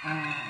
啊。